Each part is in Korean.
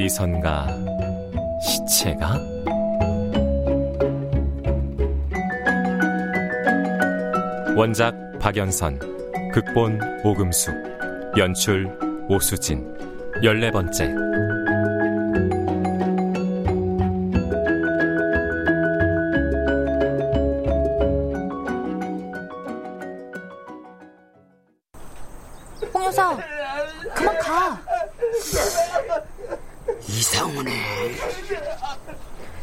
어디선가 시체가? 원작 박연선 극본 오금숙 연출 오수진. 열네 번째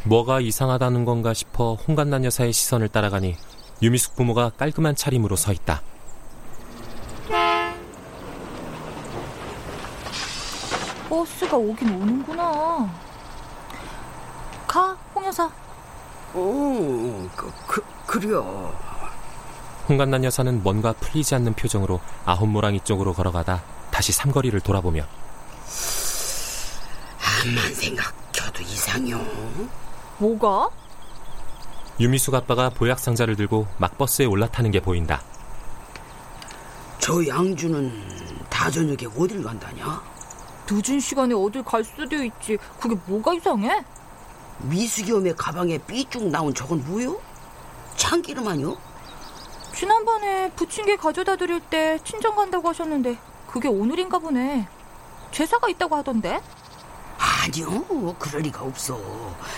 뭐가 이상하다는 건가 싶어 홍간난 여사의 시선을 따라가니 유미숙 부모가 깔끔한 차림으로 서 있다. 버스가 오긴 오는구나. 가, 홍 여사. 어, 그, 그, 그려. 홍간난 여사는 뭔가 풀리지 않는 표정으로 아홉모랑이 쪽으로 걸어가다 다시 삼거리를 돌아보며 암만 생각해도 이상해요. 뭐가? 유미숙 아빠가 보약 상자를 들고 막 버스에 올라타는 게 보인다. 저 양주는 다 저녁에 어딜 간다냐? 늦은 시간에 어딜 갈 수도 있지. 그게 뭐가 이상해? 미숙이엄의 가방에 삐쭉 나온 저건 뭐요? 참기름 아니요? 지난번에 부침개 가져다 드릴 때 친정 간다고 하셨는데 그게 오늘인가 보네. 제사가 있다고 하던데. 아니요, 그럴 리가 없어.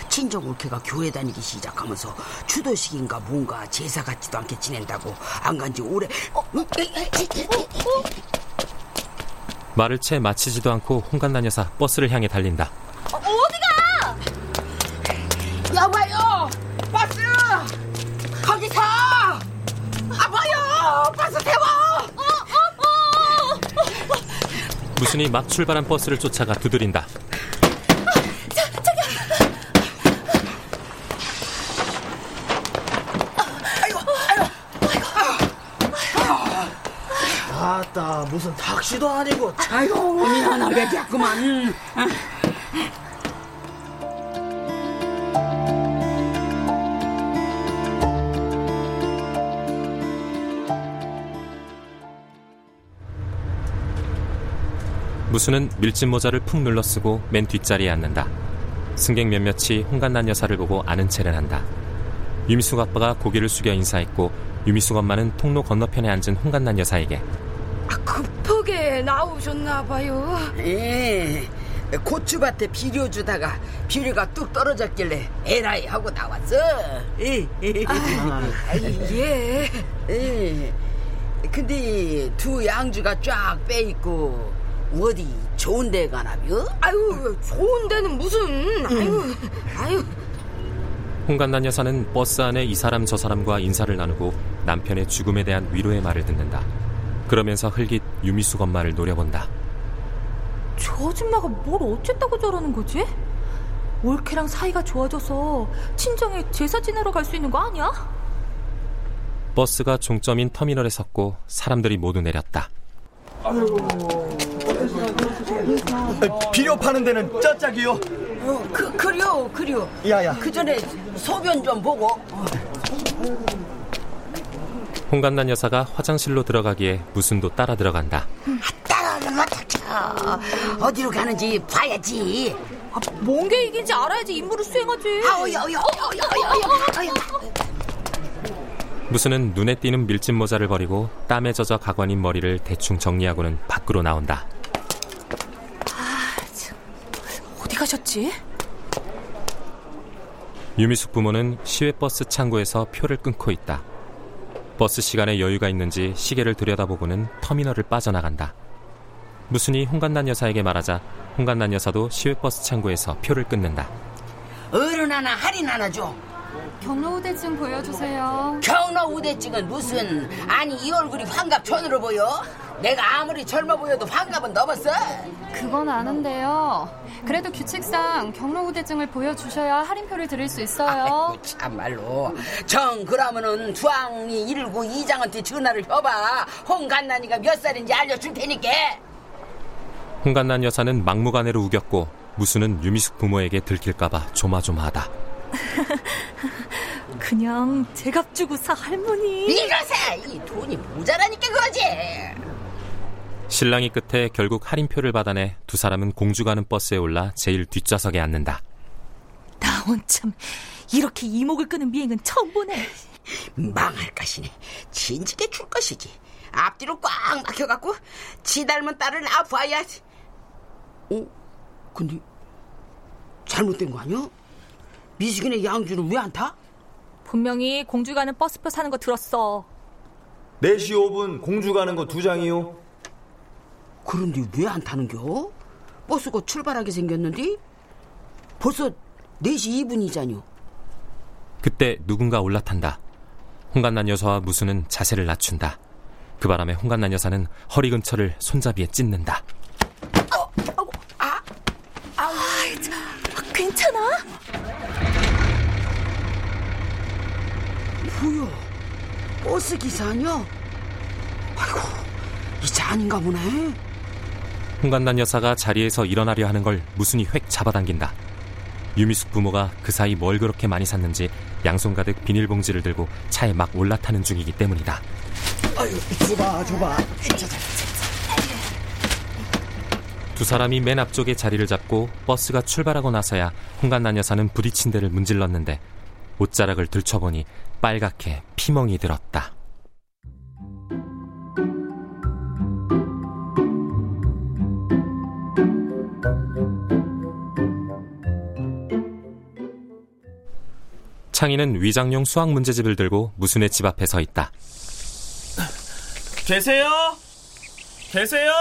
친정 올케가 교회 다니기 시작하면서 추도식인가 뭔가 제사 같지도 않게 지낸다고 안 간 지 오래. 어, 어, 에. 말을 채 마치지도 않고 홍간난 여사 버스를 향해 달린다. 여봐요, 버스 거기 서. 아봐요, 버스 태워. 무순이 막 출발한 버스를 쫓아가 두드린다. 아따 무슨 택시도 아니고 아이고 미안하게 됐구만. 무수는 밀짚 모자를 푹 눌러 쓰고 맨 뒷자리에 앉는다. 승객 몇몇이 홍간난 여사를 보고 아는 체를 한다. 유미숙 아빠가 고개를 숙여 인사했고 유미숙 엄마는 통로 건너편에 앉은 홍간난 여사에게 급하게 나오셨나 봐요. 예. 고추밭에 비료 주다가 비료가 뚝 떨어졌길래 에라이 하고 나왔어. 예. 아, 예. 예. 근데 두 양주가 쫙 빼 있고 어디 좋은 데 가나며? 아유, 좋은 데는 무슨. 아유, 아유. 홍간난 여사는 버스 안에 이 사람 저 사람과 인사를 나누고 남편의 죽음에 대한 위로의 말을 듣는다. 그러면서 흘깃 유미숙 엄마를 노려본다. 저 아줌마가 뭘 어쨌다고 저러는 거지? 올케랑 사이가 좋아져서 친정에 제사 지내러 갈 수 있는 거 아니야? 버스가 종점인 터미널에 섰고 사람들이 모두 내렸다. 비료 파는 데는 쩌짝이요. 어, 그, 그려, 그려. 야야. 그 전에 소변 좀 보고. 홍간난 여사가 화장실로 들어가기에 무슨도 따라 들어간다. 따라오면 어떡해. 어디로 가는지 봐야지. 아, 뭔게 이긴지 알아야지 임무를 수행하지. 무슨은 눈에 띄는 밀짚 모자를 버리고 땀에 젖어 가관인 머리를 대충 정리하고는 밖으로 나온다. 어디 가셨지? 유미숙 부모는 시외버스 창구에서 표를 끊고 있다. 버스 시간에 여유가 있는지 시계를 들여다보고는 터미널을 빠져나간다. 무순이 홍간난 여사에게 말하자 홍간난 여사도 시외버스 창구에서 표를 끊는다. 어른 하나, 할인 하나 줘. 경로 우대증 보여주세요. 경로 우대증은 무슨 아니 이 얼굴이 환갑촌으로 보여? 내가 아무리 젊어 보여도 환갑은 넘었어 그건 아는데요. 그래도 규칙상 경로 우대증을 보여주셔야 할인표를 드릴 수 있어요. 아이고, 참말로 정 그러면은 주황이 119 이장한테 전화를 해봐 홍간난이가 몇 살인지 알려줄 테니까 홍간난 여사는 막무가내로 우겼고 무수는 유미숙 부모에게 들킬까봐 조마조마하다. 그냥 제값 주고 사 할머니. 이러세 이 돈이 모자라니까 그러지 신랑이 끝에 결국 할인표를 받아내 두 사람은 공주 가는 버스에 올라 제일 뒷좌석에 앉는다. 나 원참 이렇게 이목을 끄는 비행은 처음 보네. 망할 것이네 진지게 줄 것이지 앞뒤로 꽉 막혀갖고 지 닮은 딸을 낳아봐야 어? 근데 잘못된 거 아니야? 미숙이네 양주는 왜 안 타? 분명히 공주 가는 버스표 사는 거 들었어. 4시 5분 공주 가는 거 두 장이요. 그런데 왜 안 타는겨? 버스가 출발하게 생겼는데 벌써 4시 2분이잖요 그때 누군가 올라탄다. 홍간난 여사와 무수는 자세를 낮춘다. 그 바람에 홍간난 여사는 허리 근처를 손잡이에 찢는다. 아, 괜찮아? 뭐야? 버스 기사 아니야? 아이고 이제 아닌가 보네 홍간난 여사가 자리에서 일어나려 하는 걸 무순이 획 잡아당긴다. 유미숙 부모가 그 사이 뭘 그렇게 많이 샀는지 양손 가득 비닐봉지를 들고 차에 막 올라타는 중이기 때문이다. 아유, 줘봐, 줘봐. 두 사람이 맨 앞쪽에 자리를 잡고 버스가 출발하고 나서야 홍간난 여사는 부딪힌 데를 문질렀는데 옷자락을 들춰보니 빨갛게 피멍이 들었다. 창희는 위장용 수학 문제집을 들고 무순의 집 앞에 서 있다. 계세요? 계세요?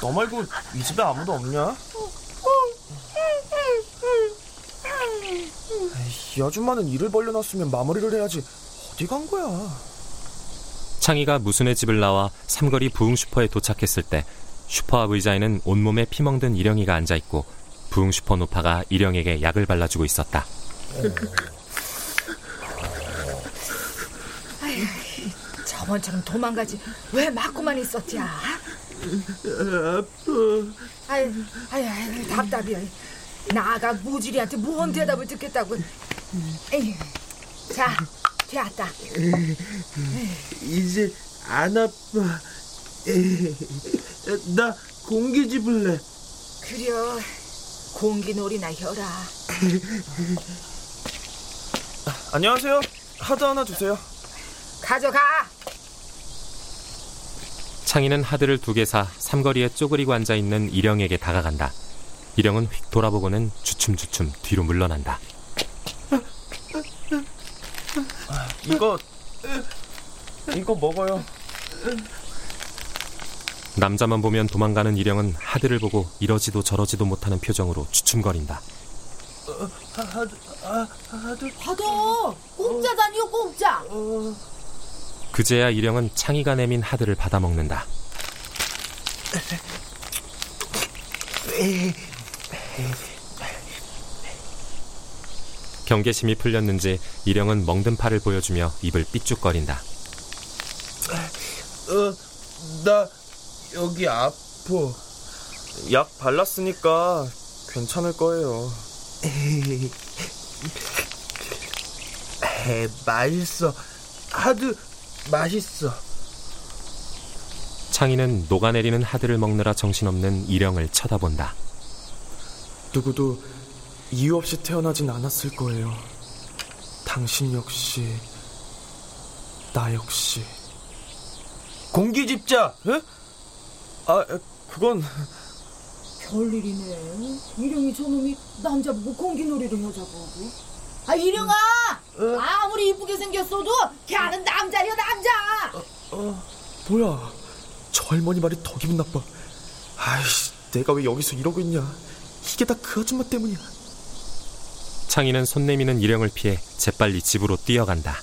너 말고 이 집에 아무도 없냐? 이 아줌마는 일을 벌려놨으면 마무리를 해야지 어디 간 거야? 창희가 무순의 집을 나와 삼거리 부흥 슈퍼에 도착했을 때 슈퍼 앞 의자에는 온몸에 피멍든 일영이가 앉아 있고 부흥 슈퍼 노파가 일영에게 약을 발라주고 있었다. 저번처럼 도망가지 왜 맞고만 있었지? 아파. 아유, 아유, 아유, 답답이야. 나가 머저리한테 뭔 대답을 듣겠다고. 에이, 자, 되었다. 이제 안 아파. 나 공기 집을래. 그려, 공기놀이나 혀라. 안녕하세요. 하드 하나 주세요. 가져가. 창희는 하드를 두 개 사 삼거리에 쪼그리고 앉아 있는 일영에게 다가간다. 일영은 휙 돌아보고는 주춤주춤 뒤로 물러난다. 이거 이거 먹어요. 남자만 보면 도망가는 일영은 하드를 보고 이러지도 저러지도 못하는 표정으로 주춤거린다. 하드 아, 하드 받아. 공짜다니요, 공짜. 그제야 일영은 창이가 내민 하드를 받아먹는다. 경계심이 풀렸는지 일영은 멍든 팔을 보여주며 입을 삐죽거린다. 어, 나 여기 아파. 약 발랐으니까 괜찮을 거예요. 에이, 맛있어. 하드 맛있어. 창희는 녹아내리는 하드를 먹느라 정신없는 일영을 쳐다본다. 누구도 이유 없이 태어나진 않았을 거예요. 당신 역시, 나 역시. 공기집자, 에? 아, 그건. 별일이네. 일용이 저놈이 남자 보고 공기놀이를 여자고 하고. 아, 일용아! 아무리 이쁘게 생겼어도 걔는 남자야, 남자! 어, 뭐야. 저 할머니 말이 더 기분 나빠. 아이씨, 내가 왜 여기서 이러고 있냐. 이게 다 그 아줌마 때문이야. 창희는 손 내미는 일영을 피해 재빨리 집으로 뛰어간다.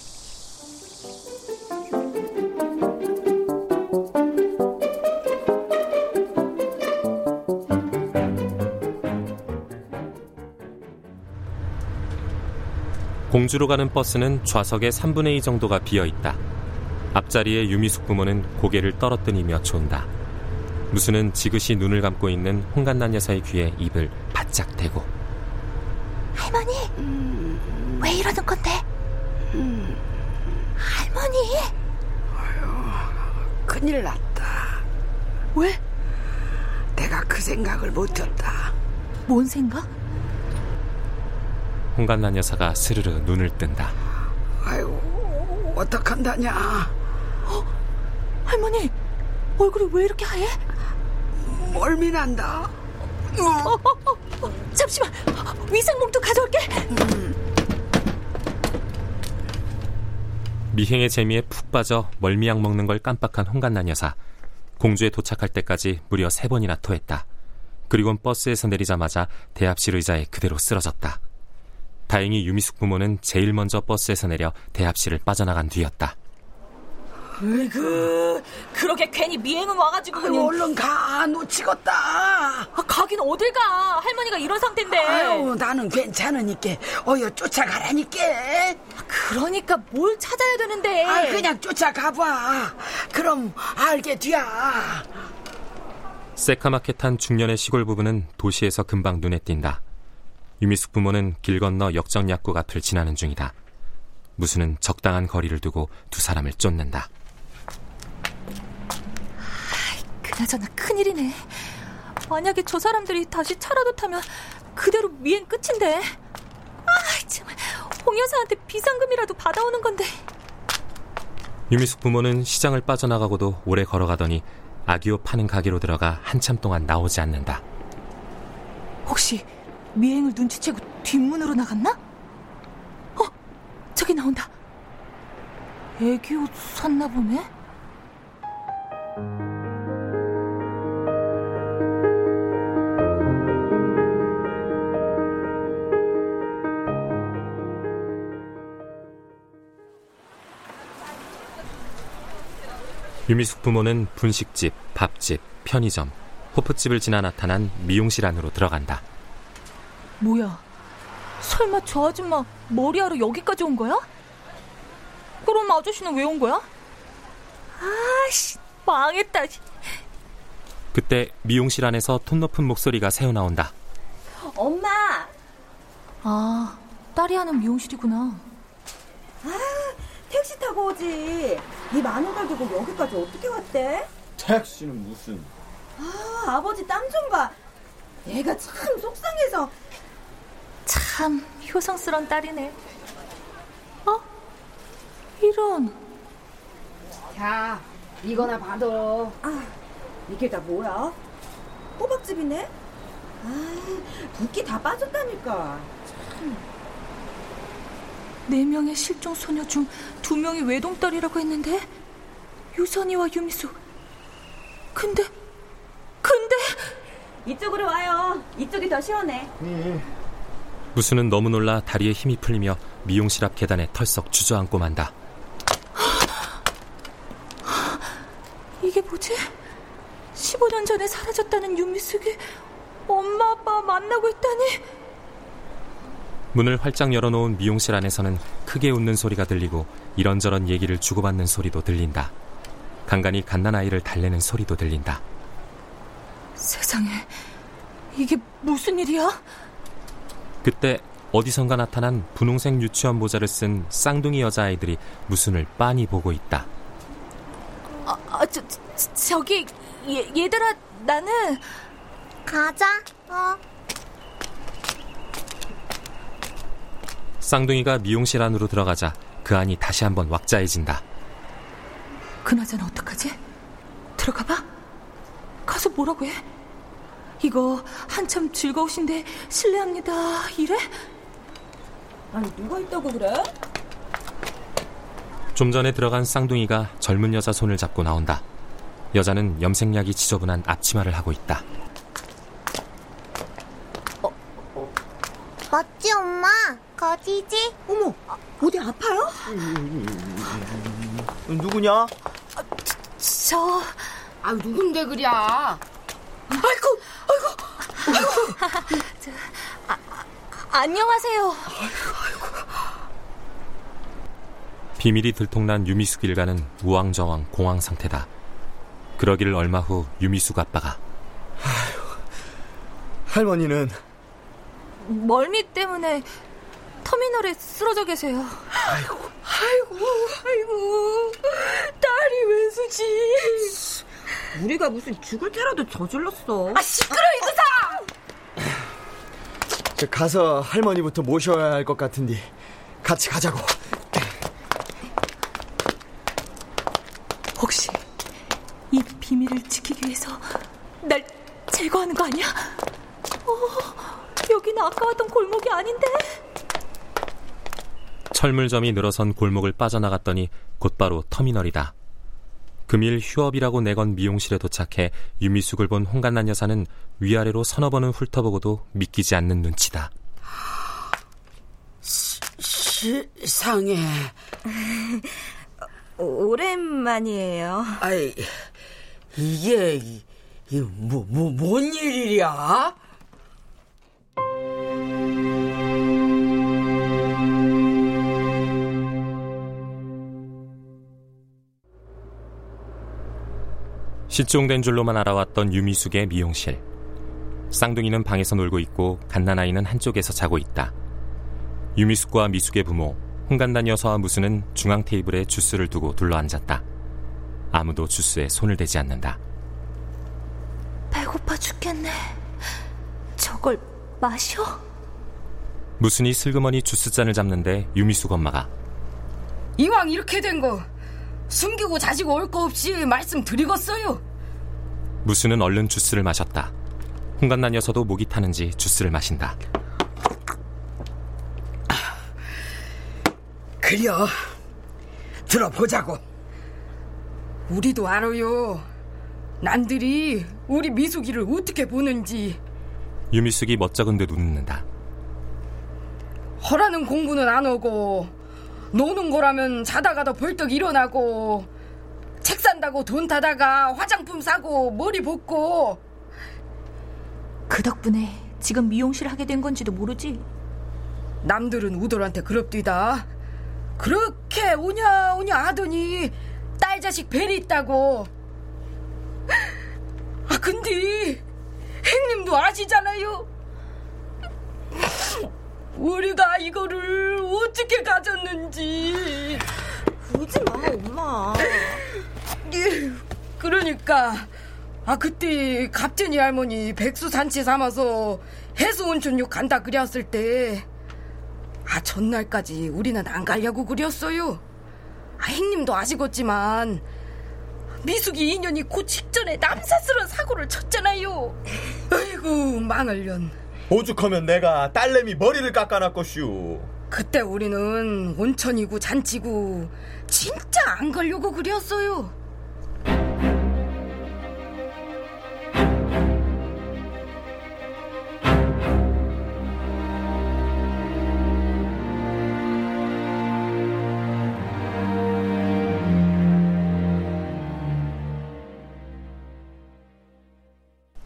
공주로 가는 버스는 좌석의 3분의 2 정도가 비어 있다. 앞자리에 유미숙 부모는 고개를 떨어뜨리며 존다. 무수는 지그시 눈을 감고 있는 홍간난 여사의 귀에 입을 바짝 대고 할머니, 왜 이러는 건데? 할머니, 큰일 났다. 왜? 내가 그 생각을 못했다. 뭔 생각? 홍간난 여사가 스르르 눈을 뜬다. 아이고, 어떡한다냐. 할머니, 얼굴이 왜 이렇게 하얘? 멀미 난다. 어, 어, 어, 잠시만, 위생봉투 가져올게. 미행의 재미에 푹 빠져 멀미약 먹는 걸 깜빡한 홍간난 여사. 공주에 도착할 때까지 무려 세 번이나 토했다. 그리곤 버스에서 내리자마자 대합실 의자에 그대로 쓰러졌다. 다행히 유미숙 부모는 제일 먼저 버스에서 내려 대합실을 빠져나간 뒤였다. 으그, 그러게 괜히 미행은 와가지고 아유. 얼른 가, 놓치겠다. 아, 가긴 어딜 가? 할머니가 이런 상태인데. 아유, 나는 괜찮으니까 어여 쫓아가라니까. 그러니까 뭘 찾아야 되는데. 아, 그냥 쫓아가봐. 그럼 알게 돼야. 새카맣게 탄 중년의 시골 부부는 도시에서 금방 눈에 띈다. 유미숙 부모는 길 건너 역정 약국 앞을 지나는 중이다. 무수는 적당한 거리를 두고 두 사람을 쫓는다. 그나저나 큰일이네. 만약에 저 사람들이 다시 차라도 타면 그대로 미행 끝인데. 아, 정말 홍 여사한테 비상금이라도 받아오는 건데. 유미숙 부모는 시장을 빠져나가고도 오래 걸어가더니 아기옷 파는 가게로 들어가 한참 동안 나오지 않는다. 혹시 미행을 눈치채고 뒷문으로 나갔나? 어, 저기 나온다. 애기 옷 샀나 보네. 유미숙 부모는 분식집, 밥집, 편의점, 호프집을 지나 나타난 미용실 안으로 들어간다. 뭐야? 설마 저 아줌마 머리하러 여기까지 온 거야? 그럼 아저씨는 왜 온 거야? 아씨, 망했다. 그때 미용실 안에서 톤 높은 목소리가 새어나온다. 엄마! 아, 딸이 하는 미용실이구나. 아, 택시 타고 오지. 이 많은 걸 두고 여기까지 어떻게 왔대? 택시는 무슨? 아, 아버지 땀 좀 봐. 애가 참 속상해서. 참 효성스런 딸이네. 어? 이런. 자, 이거나 받아. 아, 이게 다 뭐야? 호박즙이네? 아, 붓기 다 빠졌다니까. 참. 네 명의 실종 소녀 중 두 명이 외동딸이라고 했는데 유선이와 유미수. 근데 근데 이쪽으로 와요. 이쪽이 더 시원해. 무수는 너무 놀라 다리에 힘이 풀리며 미용실 앞 계단에 털썩 주저앉고 만다. 이게 뭐지? 15년 전에 사라졌다는 윤미숙이 엄마 아빠 만나고 있다니 문을 활짝 열어놓은 미용실 안에서는 크게 웃는 소리가 들리고 이런저런 얘기를 주고받는 소리도 들린다. 간간히 갓난 아이를 달래는 소리도 들린다. 세상에 이게 무슨 일이야? 그때 어디선가 나타난 분홍색 유치원 모자를 쓴 쌍둥이 여자아이들이 무순을 빤히 보고 있다. 아, 아 저, 저, 저기 얘, 얘들아 나는 가자 어 쌍둥이가 미용실 안으로 들어가자 그 안이 다시 한번 왁자해진다. 그나저나 어떡하지? 들어가 봐? 가서 뭐라고 해? 이거 한참 즐거우신데 실례합니다 이래? 아니 누가 있다고 그래? 좀 전에 들어간 쌍둥이가 젊은 여자 손을 잡고 나온다. 여자는 염색약이 지저분한 앞치마를 하고 있다. 멋지 엄마 거지지? 어머 어디 아파요? 누구냐? 저아 누군데 그랴? 아이고 아이고 저, 아, 아, 안녕하세요 비밀이 들통난 유미숙 일가는 우왕좌왕 공황 상태다. 그러기를 얼마 후 유미숙 아빠가 할머니는 멀미 때문에 터미널에 쓰러져 계세요. 아이고, 아이고, 아이고, 딸이 웬수지? 우리가 무슨 죽을 테라도 저질렀어. 아, 시끄러, 이거사! 저 가서 할머니부터 모셔야 할 것 같은데 같이 가자고. 혹시 이 비밀을 지키기 위해서 날 제거하는 거 아니야? 어, 여기는 아까 왔던 골목이 아닌데? 철물점이 늘어선 골목을 빠져나갔더니 곧바로 터미널이다. 금일 휴업이라고 내건 미용실에 도착해 유미숙을 본 홍간난 여사는 위아래로 서너 번은 훑어보고도 믿기지 않는 눈치다. 세상에. 오랜만이에요. 아이, 이게, 이, 뭐, 뭐, 뭔 일이야? 실종된 줄로만 알아왔던 유미숙의 미용실. 쌍둥이는 방에서 놀고 있고 갓난아이는 한쪽에서 자고 있다. 유미숙과 미숙의 부모 홍간단 여사와 무수는 중앙 테이블에 주스를 두고 둘러앉았다. 아무도 주스에 손을 대지 않는다. 배고파 죽겠네. 저걸 마셔? 무순이 슬그머니 주스잔을 잡는데 유미숙 엄마가 이왕 이렇게 된 거 숨기고 자지고 올 거 없이 말씀드리겠어요. 무수는 얼른 주스를 마셨다. 홍간난 여서도 목이 타는지 주스를 마신다. 그려 들어보자고. 우리도 알아요. 남들이 우리 미숙이를 어떻게 보는지. 유미숙이 멋쩍은 듯 웃는다. 허라는 공부는 안 하고 노는 거라면 자다가도 벌떡 일어나고 책 산다고 돈 타다가 화장품 사고 머리 볶고 그 덕분에 지금 미용실 하게 된 건지도 모르지. 남들은 우돌한테 그럽디다. 그렇게 오냐 오냐 하더니 딸 자식 벨이 있다고. 아 근데 행님도 아시잖아요. 우리가 이거를 어떻게 가졌는지. 그러지 마, 엄마. 예, 그러니까 아 그때 갑진이 할머니 백수 잔치 삼아서 해수 온천 육 간다 그렸을 때 아 전날까지 우리는 안 가려고 그렸어요. 아 행님도 아시겠지만 미숙이 인연이 곧 직전에 남사스러운 사고를 쳤잖아요. 아이고 망할년. 오죽하면 내가 딸내미 머리를 깎아놨것슈. 그때 우리는 온천이고 잔치고 진짜 안 가려고 그렸어요.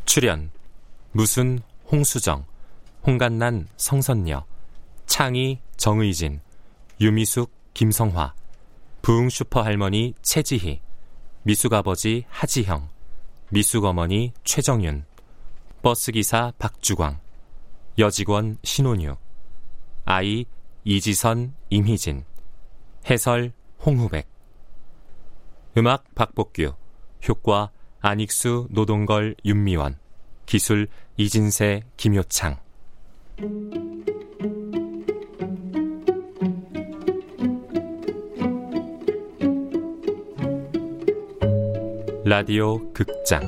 출연 무순 홍수정 홍간난 성선녀 창희 정의진 유미숙 김성화 부흥 슈퍼 할머니 최지희 미숙 아버지 하지형 미숙 어머니 최정윤 버스기사 박주광 여직원 신혼유 아이 이지선 임희진 해설 홍후백. 음악 박복규 효과 안익수 노동걸 윤미원 기술 이진세 김효창. 라디오 극장.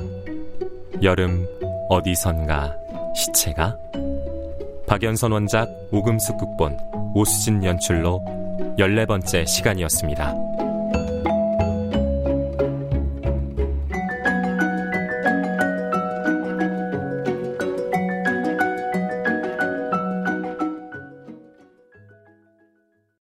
여름 어디선가 시체가? 박연선 원작 오금숙 극본 오수진 연출로 14번째 시간이었습니다.